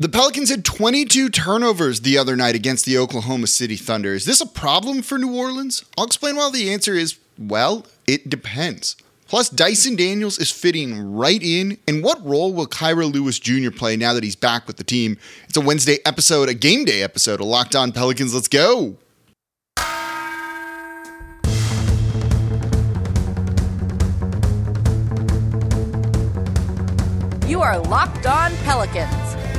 The Pelicans had 22 turnovers the other night against the Oklahoma City Thunder. Is this a problem for New Orleans? I'll explain why the answer is well, it depends. Plus, Dyson Daniels is fitting right in. And what role will Kira Lewis Jr. play now that he's back with the team? It's a Wednesday episode, a game day episode of Locked On Pelicans. Let's go. You are Locked On Pelicans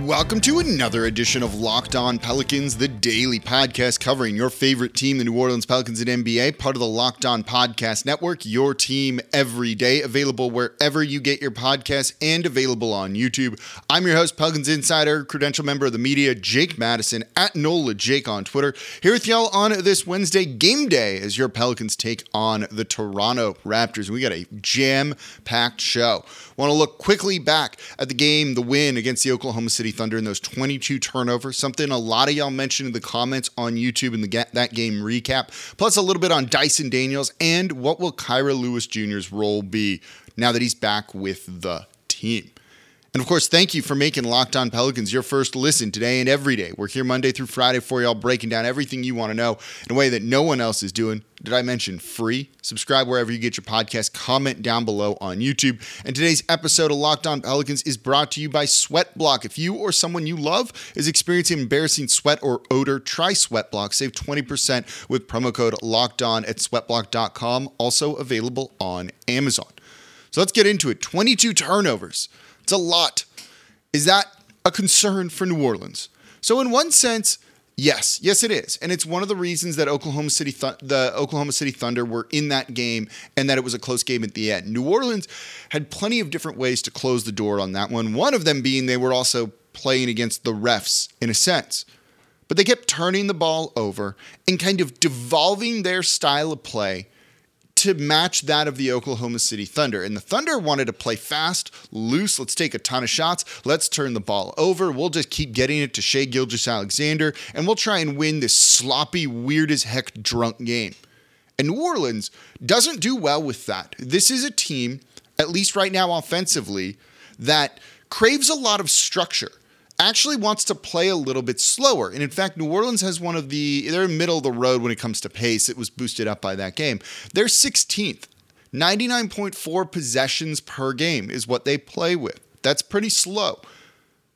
Welcome to another edition of Locked On Pelicans, the daily podcast covering your favorite team, the New Orleans Pelicans at NBA, part of the Locked On Podcast Network, your team every day, available wherever you get your podcasts and available on YouTube. I'm your host, Pelicans Insider, credential member of the media, Jake Madison, at NOLA Jake on Twitter, here with y'all on this Wednesday game day as your Pelicans take on the Toronto Raptors. We got a jam packed show. Want to look quickly back at the game, the win against the Oklahoma City Thunder in those 22 turnovers, something a lot of y'all mentioned in the comments on YouTube in the that game recap, plus a little bit on Dyson Daniels and what will Kira Lewis Jr.'s role be now that he's back with the team. And of course, thank you for making Locked On Pelicans your first listen today and every day. We're here Monday through Friday for y'all, breaking down everything you want to know in a way that no one else is doing. Did I mention free? Subscribe wherever you get your podcast. Comment down below on YouTube. And today's episode of Locked On Pelicans is brought to you by Sweatblock. If you or someone you love is experiencing embarrassing sweat or odor, try Sweatblock. Save 20% with promo code Locked On at sweatblock.com. Also available on Amazon. So let's get into it. 22 turnovers. It's a lot. Is that a concern for New Orleans? So, in one sense, yes, yes, it is, and it's one of the reasons that Oklahoma City, Th- the Oklahoma City Thunder were in that game, and that it was a close game at the end. New Orleans had plenty of different ways to close the door on that one. One of them being they were also playing against the refs in a sense. But they kept turning the ball over and kind of devolving their style of play to match that of the Oklahoma City Thunder. And the Thunder wanted to play fast, loose. Let's take a ton of shots. Let's turn the ball over. We'll just keep getting it to Shai Gilgeous-Alexander, and we'll try and win this sloppy, weird as heck drunk game. And New Orleans doesn't do well with that. This is a team, at least right now offensively, that craves a lot of structure actually wants to play a little bit slower. And in fact, New Orleans has one of the, they're middle of the road when it comes to pace. It was boosted up by that game. They're 16th. 99.4 possessions per game is what they play with. That's pretty slow.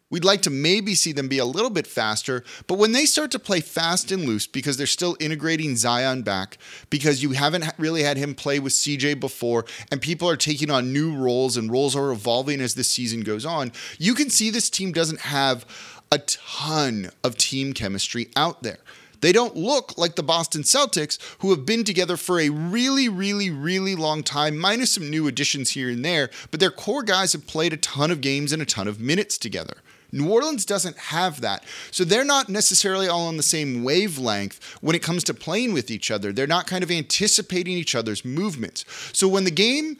We'd like to maybe see them be a little bit faster, but when they start to play fast and loose because they're still integrating Zion back, because you haven't really had him play with CJ before, and people are taking on new roles and roles are evolving as the season goes on, you can see this team doesn't have a ton of team chemistry out there. They don't look like the Boston Celtics, who have been together for a really, really, really long time, minus some new additions here and there, but their core guys have played a ton of games and a ton of minutes together. New Orleans doesn't have that. So they're not necessarily all on the same wavelength when it comes to playing with each other. They're not kind of anticipating each other's movements. So when the game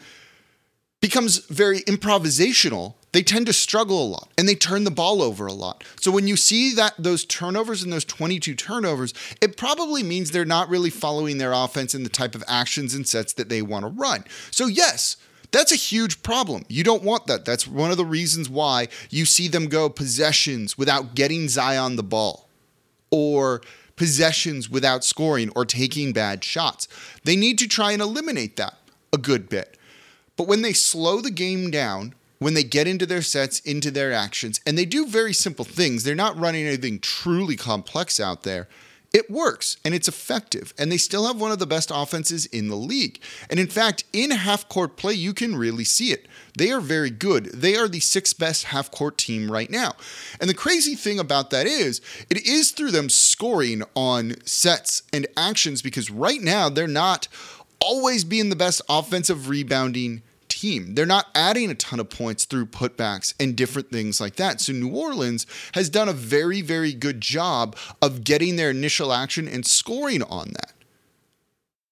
becomes very improvisational, they tend to struggle a lot and they turn the ball over a lot. So when you see that those turnovers and those 22 turnovers, it probably means they're not really following their offense in the type of actions and sets that they want to run. So yes, that's a huge problem. You don't want that. That's one of the reasons why you see them go possessions without getting Zion the ball or possessions without scoring or taking bad shots. They need to try and eliminate that a good bit. But when they slow the game down, when they get into their sets, into their actions, and they do very simple things, they're not running anything truly complex out there. It works and it's effective, and they still have one of the best offenses in the league. And in fact, in half court play, you can really see it. They are very good. They are the sixth best half court team right now. And the crazy thing about that is, it is through them scoring on sets and actions because right now they're not always being the best offensive rebounding team. They're not adding a ton of points through putbacks and different things like that. So New Orleans has done a very, very good job of getting their initial action and scoring on that.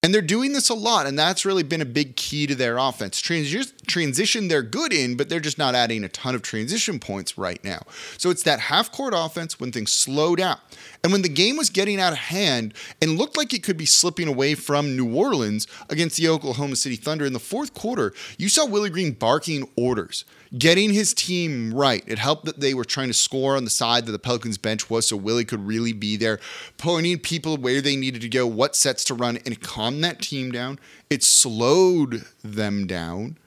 And they're doing this a lot, and that's really been a big key to their offense. Transi- transition, they're good in, but they're just not adding a ton of transition points right now. So it's that half court offense when things slow down. And when the game was getting out of hand and looked like it could be slipping away from New Orleans against the Oklahoma City Thunder in the fourth quarter, you saw Willie Green barking orders getting his team right. It helped that they were trying to score on the side that the Pelicans bench was so Willie could really be there, pointing people where they needed to go, what sets to run, and it calmed that team down. It slowed them down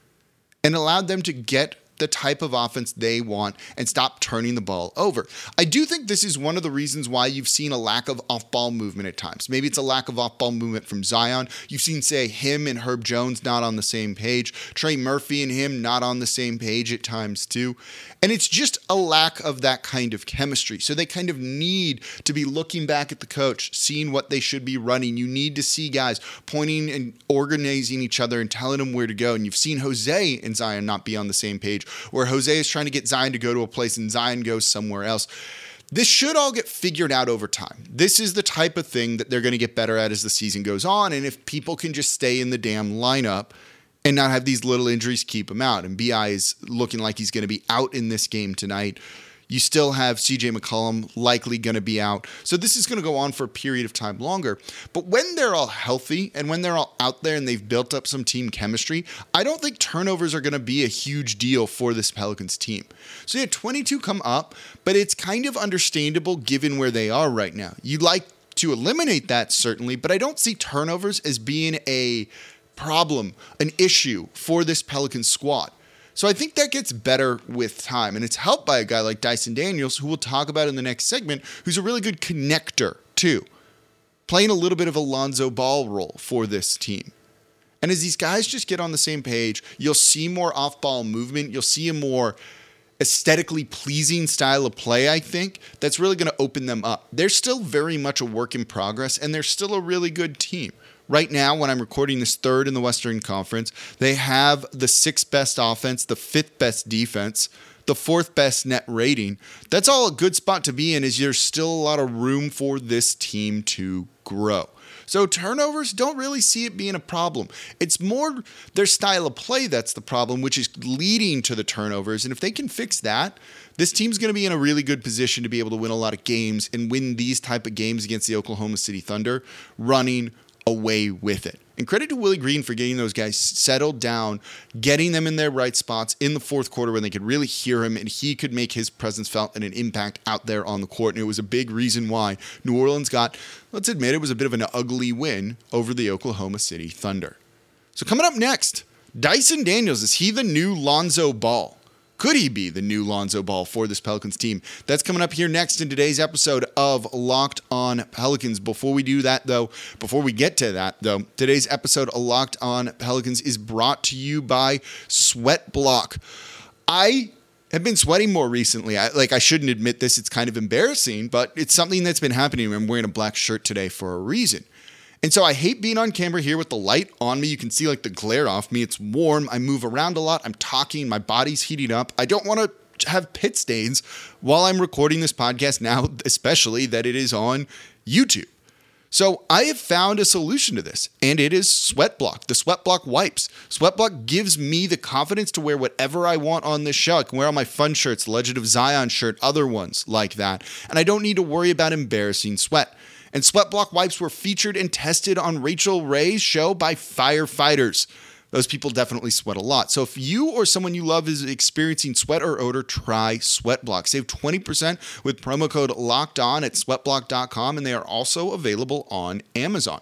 and allowed them to get the type of offense they want and stop turning the ball over. I do think this is one of the reasons why you've seen a lack of off ball movement at times. Maybe it's a lack of off ball movement from Zion. You've seen, say, him and Herb Jones not on the same page, Trey Murphy and him not on the same page at times, too. And it's just a lack of that kind of chemistry. So they kind of need to be looking back at the coach, seeing what they should be running. You need to see guys pointing and organizing each other and telling them where to go. And you've seen Jose and Zion not be on the same page where Jose is trying to get Zion to go to a place and Zion goes somewhere else. This should all get figured out over time. This is the type of thing that they're going to get better at as the season goes on. And if people can just stay in the damn lineup and not have these little injuries keep them out, and BI is looking like he's going to be out in this game tonight you still have CJ McCollum likely going to be out. So this is going to go on for a period of time longer. But when they're all healthy and when they're all out there and they've built up some team chemistry, I don't think turnovers are going to be a huge deal for this Pelicans team. So yeah, 22 come up, but it's kind of understandable given where they are right now. You'd like to eliminate that certainly, but I don't see turnovers as being a problem, an issue for this Pelican squad. So I think that gets better with time. And it's helped by a guy like Dyson Daniels, who we'll talk about in the next segment, who's a really good connector, too. Playing a little bit of a Lonzo Ball role for this team. And as these guys just get on the same page, you'll see more off ball movement. You'll see a more aesthetically pleasing style of play, I think, that's really going to open them up. They're still very much a work in progress, and they're still a really good team. Right now, when I'm recording this third in the Western Conference, they have the sixth best offense, the fifth best defense, the fourth best net rating. That's all a good spot to be in, is there's still a lot of room for this team to grow. So turnovers don't really see it being a problem. It's more their style of play that's the problem, which is leading to the turnovers. And if they can fix that, this team's going to be in a really good position to be able to win a lot of games and win these type of games against the Oklahoma City Thunder, running away with it. And credit to Willie Green for getting those guys settled down, getting them in their right spots in the fourth quarter when they could really hear him and he could make his presence felt and an impact out there on the court. And it was a big reason why New Orleans got, let's admit, it was a bit of an ugly win over the Oklahoma City Thunder. So coming up next, Dyson Daniels, is he the new Lonzo Ball? Could he be the new Lonzo Ball for this Pelicans team? That's coming up here next in today's episode of Locked On Pelicans. Before we do that, though, before we get to that, though, today's episode of Locked On Pelicans is brought to you by Sweat Block. I have been sweating more recently. I, like I shouldn't admit this; it's kind of embarrassing, but it's something that's been happening. I'm wearing a black shirt today for a reason. And so I hate being on camera here with the light on me. You can see like the glare off me. It's warm. I move around a lot. I'm talking. My body's heating up. I don't want to have pit stains while I'm recording this podcast now, especially that it is on YouTube. So I have found a solution to this, and it is Sweatblock, the Sweatblock wipes. Sweatblock gives me the confidence to wear whatever I want on this show. I can wear all my fun shirts, Legend of Zion shirt, other ones like that, and I don't need to worry about embarrassing sweat. And Sweatblock wipes were featured and tested on Rachael Ray's show by firefighters those people definitely sweat a lot. So if you or someone you love is experiencing sweat or odor, try Sweatblock. Save 20% with promo code locked on at sweatblock.com, and they are also available on Amazon.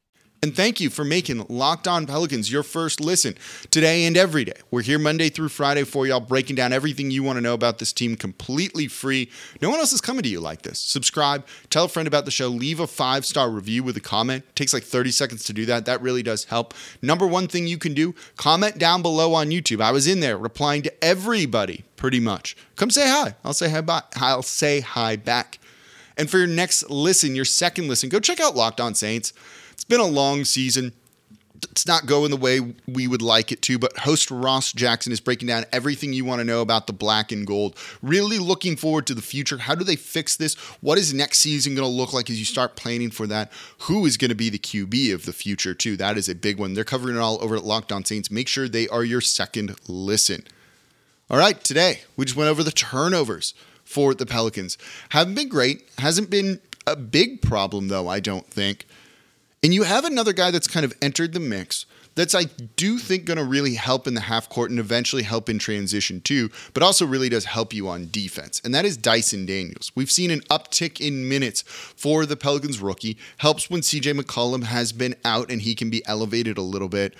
And thank you for making Locked On Pelicans your first listen today and every day. We're here Monday through Friday for y'all, breaking down everything you want to know about this team completely free. No one else is coming to you like this. Subscribe, tell a friend about the show, leave a five star review with a comment. It takes like 30 seconds to do that. That really does help. Number one thing you can do comment down below on YouTube. I was in there replying to everybody pretty much. Come say hi. I'll say hi back. I'll say hi back. And for your next listen, your second listen, go check out Locked On Saints. It's been a long season. It's not going the way we would like it to, but host Ross Jackson is breaking down everything you want to know about the black and gold. Really looking forward to the future. How do they fix this? What is next season going to look like as you start planning for that? Who is going to be the QB of the future, too? That is a big one. They're covering it all over at Locked On Saints. Make sure they are your second listen. All right, today we just went over the turnovers for the Pelicans. Haven't been great. Hasn't been a big problem, though, I don't think. And you have another guy that's kind of entered the mix that's I do think going to really help in the half court and eventually help in transition too, but also really does help you on defense. And that is Dyson Daniels. We've seen an uptick in minutes for the Pelicans rookie. Helps when CJ McCollum has been out and he can be elevated a little bit.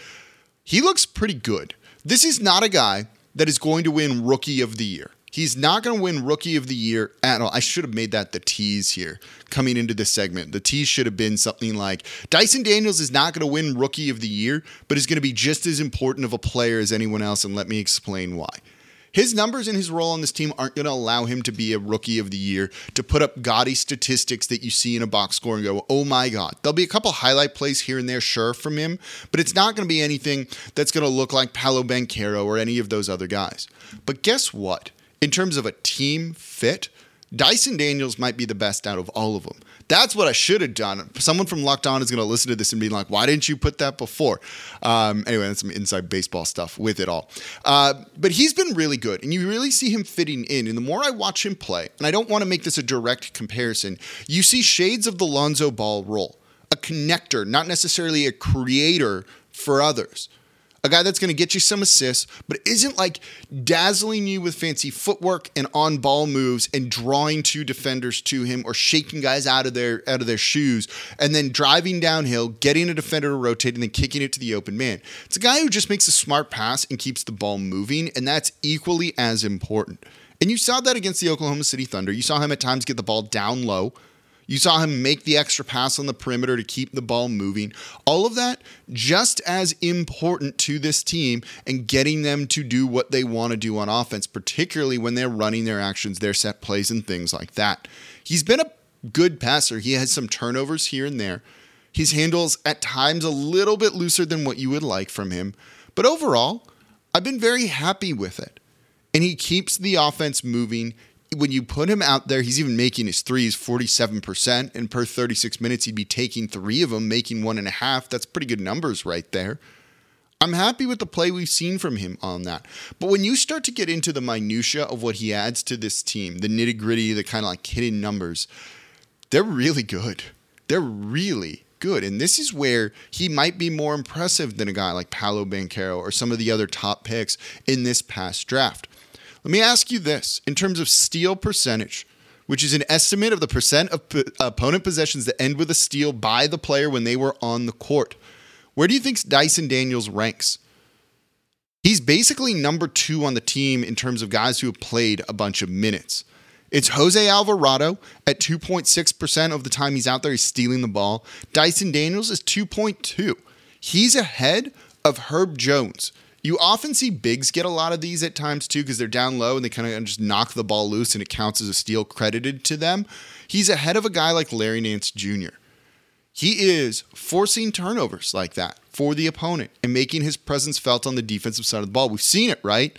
He looks pretty good. This is not a guy that is going to win rookie of the year. He's not going to win Rookie of the Year at all. I should have made that the tease here coming into this segment. The tease should have been something like Dyson Daniels is not going to win Rookie of the Year, but is going to be just as important of a player as anyone else. And let me explain why. His numbers and his role on this team aren't going to allow him to be a rookie of the year, to put up gaudy statistics that you see in a box score and go, oh my God. There'll be a couple highlight plays here and there, sure, from him, but it's not going to be anything that's going to look like Paolo Banchero or any of those other guys. But guess what? In terms of a team fit, Dyson Daniels might be the best out of all of them. That's what I should have done. Someone from Locked On is going to listen to this and be like, why didn't you put that before? Um, anyway, that's some inside baseball stuff with it all. Uh, but he's been really good, and you really see him fitting in. And the more I watch him play, and I don't want to make this a direct comparison, you see shades of the Lonzo Ball role a connector, not necessarily a creator for others a guy that's going to get you some assists, but isn't like dazzling you with fancy footwork and on ball moves and drawing two defenders to him or shaking guys out of their out of their shoes and then driving downhill, getting a defender to rotate and then kicking it to the open man. It's a guy who just makes a smart pass and keeps the ball moving, and that's equally as important. And you saw that against the Oklahoma City Thunder. You saw him at times get the ball down low you saw him make the extra pass on the perimeter to keep the ball moving. All of that just as important to this team and getting them to do what they want to do on offense, particularly when they're running their actions, their set plays, and things like that. He's been a good passer. He has some turnovers here and there. His handles at times a little bit looser than what you would like from him. But overall, I've been very happy with it. And he keeps the offense moving when you put him out there, he's even making his threes 47%, and per 36 minutes, he'd be taking three of them, making one and a half. That's pretty good numbers right there. I'm happy with the play we've seen from him on that. But when you start to get into the minutia of what he adds to this team, the nitty gritty, the kind of like hidden numbers, they're really good. They're really good. And this is where he might be more impressive than a guy like Paolo Banchero or some of the other top picks in this past draft. Let me ask you this in terms of steal percentage, which is an estimate of the percent of p- opponent possessions that end with a steal by the player when they were on the court. Where do you think Dyson Daniels ranks? He's basically number two on the team in terms of guys who have played a bunch of minutes. It's Jose Alvarado at 2.6% of the time he's out there, he's stealing the ball. Dyson Daniels is 2.2. He's ahead of Herb Jones. You often see bigs get a lot of these at times too because they're down low and they kind of just knock the ball loose and it counts as a steal credited to them. He's ahead of a guy like Larry Nance Jr. He is forcing turnovers like that for the opponent and making his presence felt on the defensive side of the ball. We've seen it, right?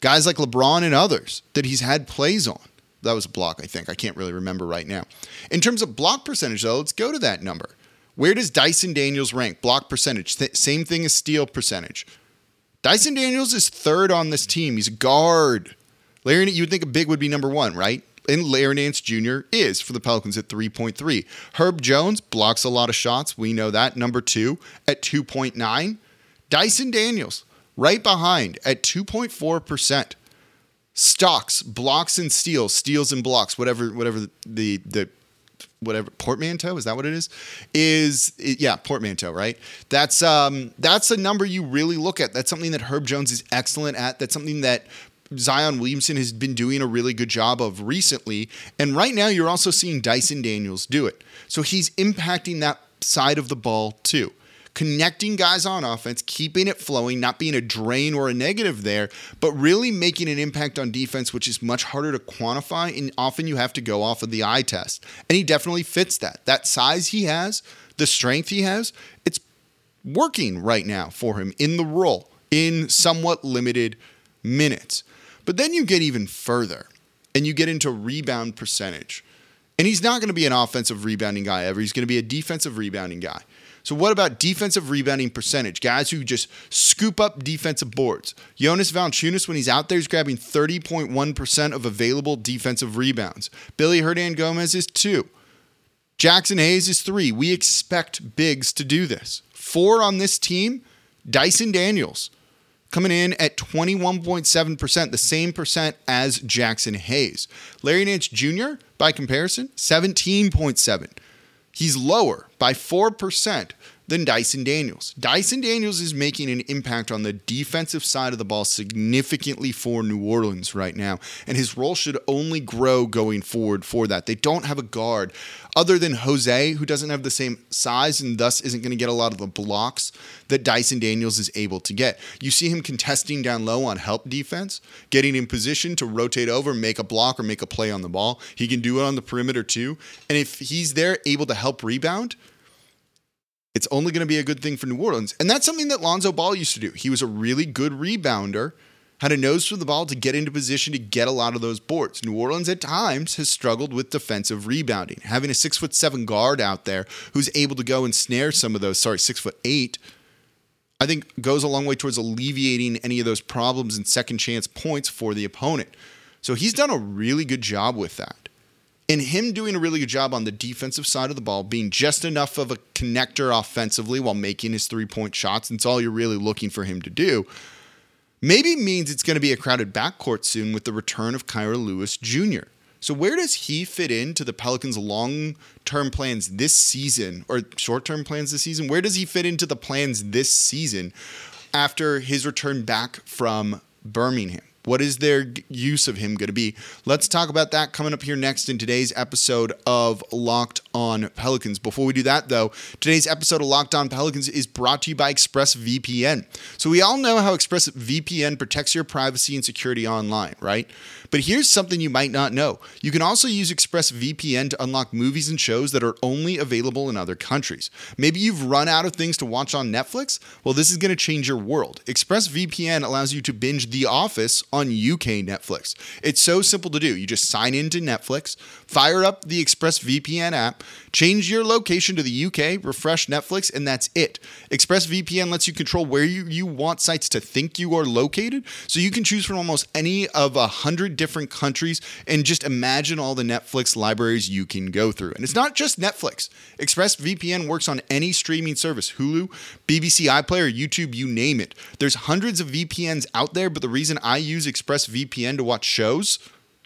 Guys like LeBron and others that he's had plays on. That was a block, I think. I can't really remember right now. In terms of block percentage, though, let's go to that number. Where does Dyson Daniels rank? Block percentage. Th- same thing as steal percentage. Dyson Daniels is third on this team. He's a guard. Larry, you would think a big would be number one, right? And Larry Nance Jr. is for the Pelicans at 3.3. Herb Jones blocks a lot of shots. We know that. Number two at 2.9. Dyson Daniels right behind at 2.4%. Stocks, blocks and steals, steals and blocks, whatever, whatever the the whatever portmanteau is that what it is? Is it, yeah portmanteau right? That's um that's a number you really look at. That's something that herb jones is excellent at. That's something that Zion Williamson has been doing a really good job of recently. And right now, you're also seeing Dyson Daniels do it. So he's impacting that side of the ball too connecting guys on offense, keeping it flowing, not being a drain or a negative there, but really making an impact on defense, which is much harder to quantify. And often you have to go off of the eye test. And he definitely fits that. That size he has, the strength he has, it's working right now for him in the role in somewhat limited minutes. But then you get even further and you get into rebound percentage. And he's not going to be an offensive rebounding guy ever. He's going to be a defensive rebounding guy. So, what about defensive rebounding percentage? Guys who just scoop up defensive boards. Jonas Valanciunas, when he's out there, is grabbing 30.1% of available defensive rebounds. Willy Hernangomez is two. Jaxson Hayes is three. We expect bigs to do this. Four on this team, Dyson Daniels coming in at 21.7%, the same percent as Jaxson Hayes. Larry Nance Jr., by comparison, 17.7. He's lower by 4% than Dyson Daniels. Dyson Daniels is making an impact on the defensive side of the ball significantly for New Orleans right now, and his role should only grow going forward for that. They don't have a guard other than Jose, who doesn't have the same size and thus isn't going to get a lot of the blocks that Dyson Daniels is able to get. You see him contesting down low on help defense, getting in position to rotate over, make a block, or make a play on the ball. He can do it on the perimeter too. And if he's there able to help rebound, it's only going to be a good thing for New Orleans. And that's something that Lonzo Ball used to do. He was a really good rebounder, had a nose for the ball to get into position to get a lot of those boards. New Orleans at times has struggled with defensive rebounding. Having a six foot seven guard out there who's able to go and snare some of those, sorry, six foot eight, I think goes a long way towards alleviating any of those problems and second chance points for the opponent. So he's done a really good job with that and him doing a really good job on the defensive side of the ball, being just enough of a connector offensively while making his three point shots, and it's all you're really looking for him to do, maybe means it's going to be a crowded backcourt soon with the return of Kira Lewis Jr. So, where does he fit into the Pelicans' long term plans this season or short term plans this season? Where does he fit into the plans this season after his return back from Birmingham? What is their use of him going to be? Let's talk about that coming up here next in today's episode of Locked On Pelicans. Before we do that, though, today's episode of Locked On Pelicans is brought to you by ExpressVPN. So, we all know how ExpressVPN protects your privacy and security online, right? But here's something you might not know you can also use ExpressVPN to unlock movies and shows that are only available in other countries. Maybe you've run out of things to watch on Netflix? Well, this is going to change your world. ExpressVPN allows you to binge The Office on UK Netflix. It's so simple to do. You just sign into Netflix, fire up the ExpressVPN app, change your location to the UK, refresh Netflix, and that's it. ExpressVPN lets you control where you, you want sites to think you are located, so you can choose from almost any of a hundred different countries and just imagine all the Netflix libraries you can go through. And it's not just Netflix. ExpressVPN works on any streaming service Hulu, BBC iPlayer, YouTube, you name it. There's hundreds of VPNs out there, but the reason I use ExpressVPN to watch shows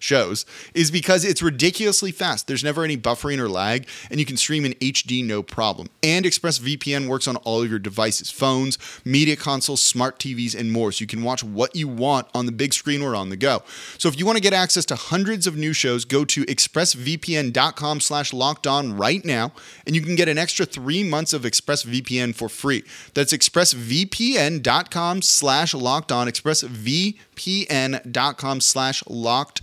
shows is because it's ridiculously fast. There's never any buffering or lag, and you can stream in HD no problem. And ExpressVPN works on all of your devices phones, media consoles, smart TVs, and more. So you can watch what you want on the big screen or on the go. So if you want to get access to hundreds of new shows, go to expressvpn.com slash locked on right now, and you can get an extra three months of ExpressVPN for free. That's expressvpn.com slash locked on, expressvpn.com slash locked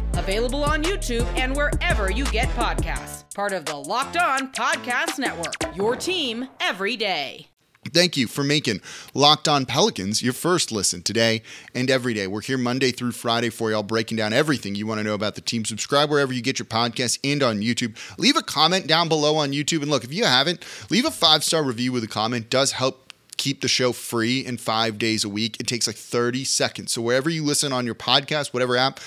available on YouTube and wherever you get podcasts part of the Locked On Podcast Network. Your team every day. Thank you for making Locked On Pelicans your first listen today and every day. We're here Monday through Friday for y'all, breaking down everything you want to know about the team. Subscribe wherever you get your podcasts and on YouTube. Leave a comment down below on YouTube. And look, if you haven't, leave a five star review with a comment. It does help keep the show free in five days a week. It takes like 30 seconds. So wherever you listen on your podcast, whatever app,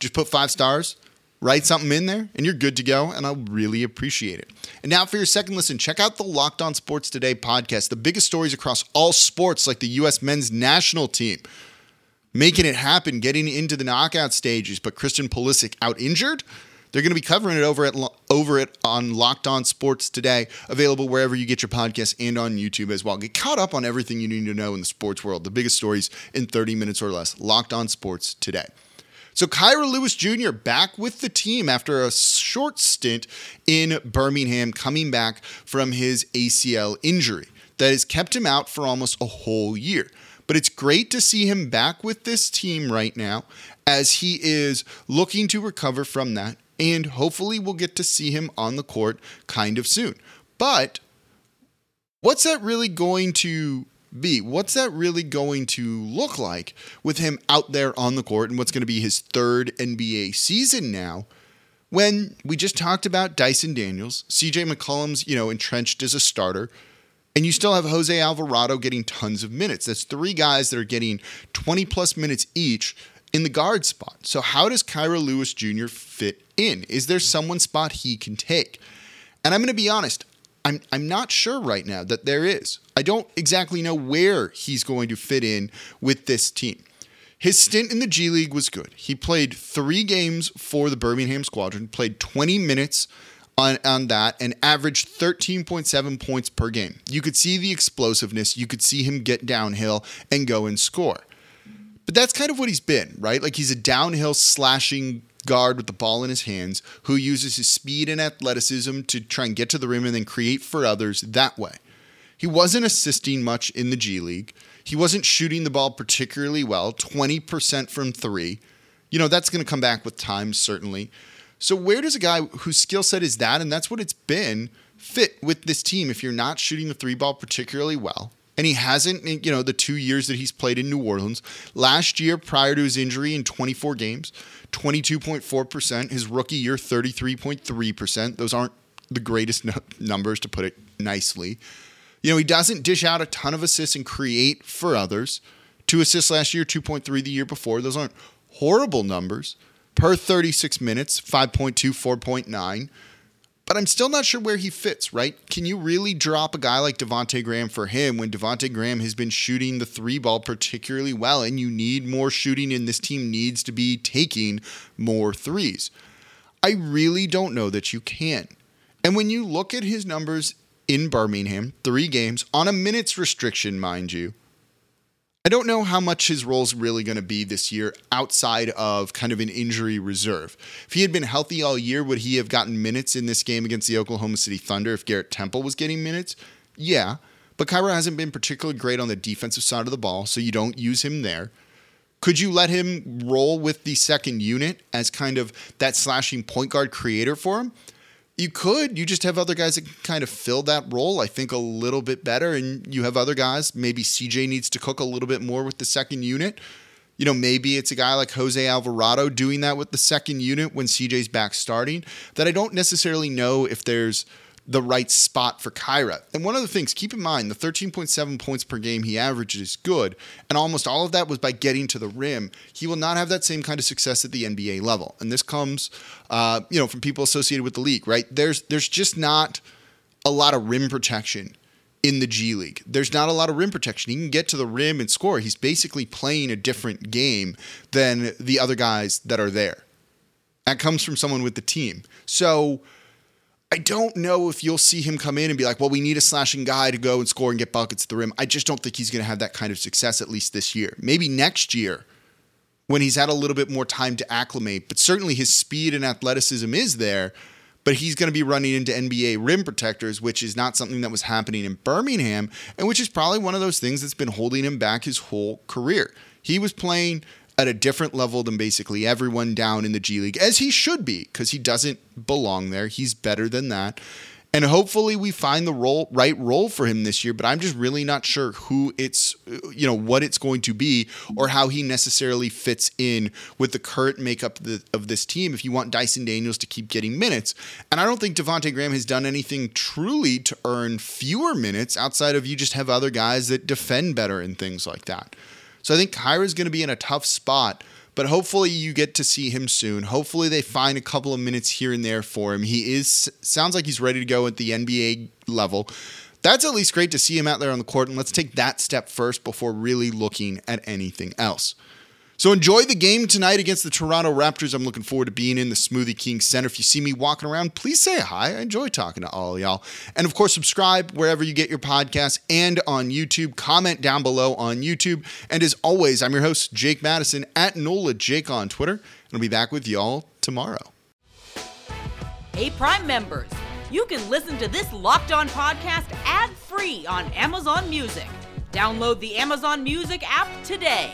just put five stars write something in there, and you're good to go. And I'll really appreciate it. And now for your second listen, check out the Locked On Sports Today podcast, the biggest stories across all sports, like the U.S. men's national team. Making it happen, getting into the knockout stages, but Christian Pulisic out injured. They're going to be covering it over at over it on Locked On Sports today, available wherever you get your podcasts and on YouTube as well. Get caught up on everything you need to know in the sports world, the biggest stories in 30 minutes or less. Locked On Sports today. So Kira Lewis Jr. back with the team after a short stint in Birmingham, coming back from his ACL injury that has kept him out for almost a whole year. But it's great to see him back with this team right now as he is looking to recover from that. And hopefully, we'll get to see him on the court kind of soon. But what's that really going to be? What's that really going to look like with him out there on the court and what's going to be his third NBA season now? When we just talked about Dyson Daniels, CJ McCollum's, you know, entrenched as a starter, and you still have Jose Alvarado getting tons of minutes. That's three guys that are getting 20 plus minutes each in the guard spot. So how does Kira Lewis Jr. fit in? Is there someone spot he can take? And I'm going to be honest, I'm I'm not sure right now that there is. I don't exactly know where he's going to fit in with this team. His stint in the G League was good. He played three games for the Birmingham Squadron, played 20 minutes on, on that, and averaged 13.7 points per game. You could see the explosiveness. You could see him get downhill and go and score. But that's kind of what he's been, right? Like he's a downhill slashing guard with the ball in his hands who uses his speed and athleticism to try and get to the rim and then create for others that way. He wasn't assisting much in the G League. He wasn't shooting the ball particularly well, 20% from three. You know, that's going to come back with time, certainly. So, where does a guy whose skill set is that, and that's what it's been, fit with this team if you're not shooting the three ball particularly well? And he hasn't, eh, you know, the two years that he's played in New Orleans. Last year, prior to his injury in 24 games, 22.4%. His rookie year, 33.3%. Those aren't the greatest no- numbers, to put it nicely. You know, he doesn't dish out a ton of assists and create for others. Two assists last year, 2.3 the year before. Those aren't horrible numbers. Per 36 minutes, 5.2, 4.9 but I'm still not sure where he fits, right? Can you really drop a guy like Devonte Graham for him when Devonte Graham has been shooting the three ball particularly well and you need more shooting and this team needs to be taking more threes? I really don't know that you can. And when you look at his numbers in Birmingham, three games on a minutes restriction, mind you, I don't know how much his role is really going to be this year outside of kind of an injury reserve. If he had been healthy all year, would he have gotten minutes in this game against the Oklahoma City Thunder if Garrett Temple was getting minutes? Yeah. But Kira hasn't been particularly great on the defensive side of the ball, so you don't use him there. Could you let him roll with the second unit as kind of that slashing point guard creator for him? You could. You just have other guys that kind of fill that role, I think, a little bit better. And you have other guys. Maybe CJ needs to cook a little bit more with the second unit. You know, maybe it's a guy like Jose Alvarado doing that with the second unit when CJ's back starting. That I don't necessarily know if there's the right spot for Kira. And one of the things, keep in mind, the 13.7 points per game he averaged is good, and almost all of that was by getting to the rim. He will not have that same kind of success at the NBA level, and this comes, uh, you know, from people associated with the league, right? There's there's just not a lot of rim protection in the G League. There's not a lot of rim protection. He can get to the rim and score. He's basically playing a different game than the other guys that are there. That comes from someone with the team. So I don't know if you'll see him come in and be like, well, we need a slashing guy to go and score and get buckets at the rim. I just don't think he's going to have that kind of success, at least this year. Maybe next year when he's had a little bit more time to acclimate, but certainly his speed and athleticism is there. But he's going to be running into NBA rim protectors, which is not something that was happening in Birmingham, and which is probably one of those things that's been holding him back his whole career. He was playing at a different level than basically everyone down in the G League, as he should be, because he doesn't belong there. He's better than that. And hopefully we find the role right role for him this year, but I'm just really not sure who it's you know what it's going to be or how he necessarily fits in with the current makeup of, the, of this team if you want Dyson Daniels to keep getting minutes. And I don't think Devonte Graham has done anything truly to earn fewer minutes outside of you just have other guys that defend better and things like that. So I think Kira's going to be in a tough spot, but hopefully you get to see him soon. Hopefully they find a couple of minutes here and there for him. He is sounds like he's ready to go at the NBA level. That's at least great to see him out there on the court, and let's take that step first before really looking at anything else. So enjoy the game tonight against the Toronto Raptors. I'm looking forward to being in the Smoothie King Center. If you see me walking around, please say hi. I enjoy talking to all y'all. And of course, subscribe wherever you get your podcasts and on YouTube. Comment down below on YouTube. And as always, I'm your host, Jake Madison at NOLA Jake on Twitter. And I'll be back with y'all tomorrow. Hey, Prime members, you can listen to this Locked On podcast ad free on Amazon Music. Download the Amazon Music app today.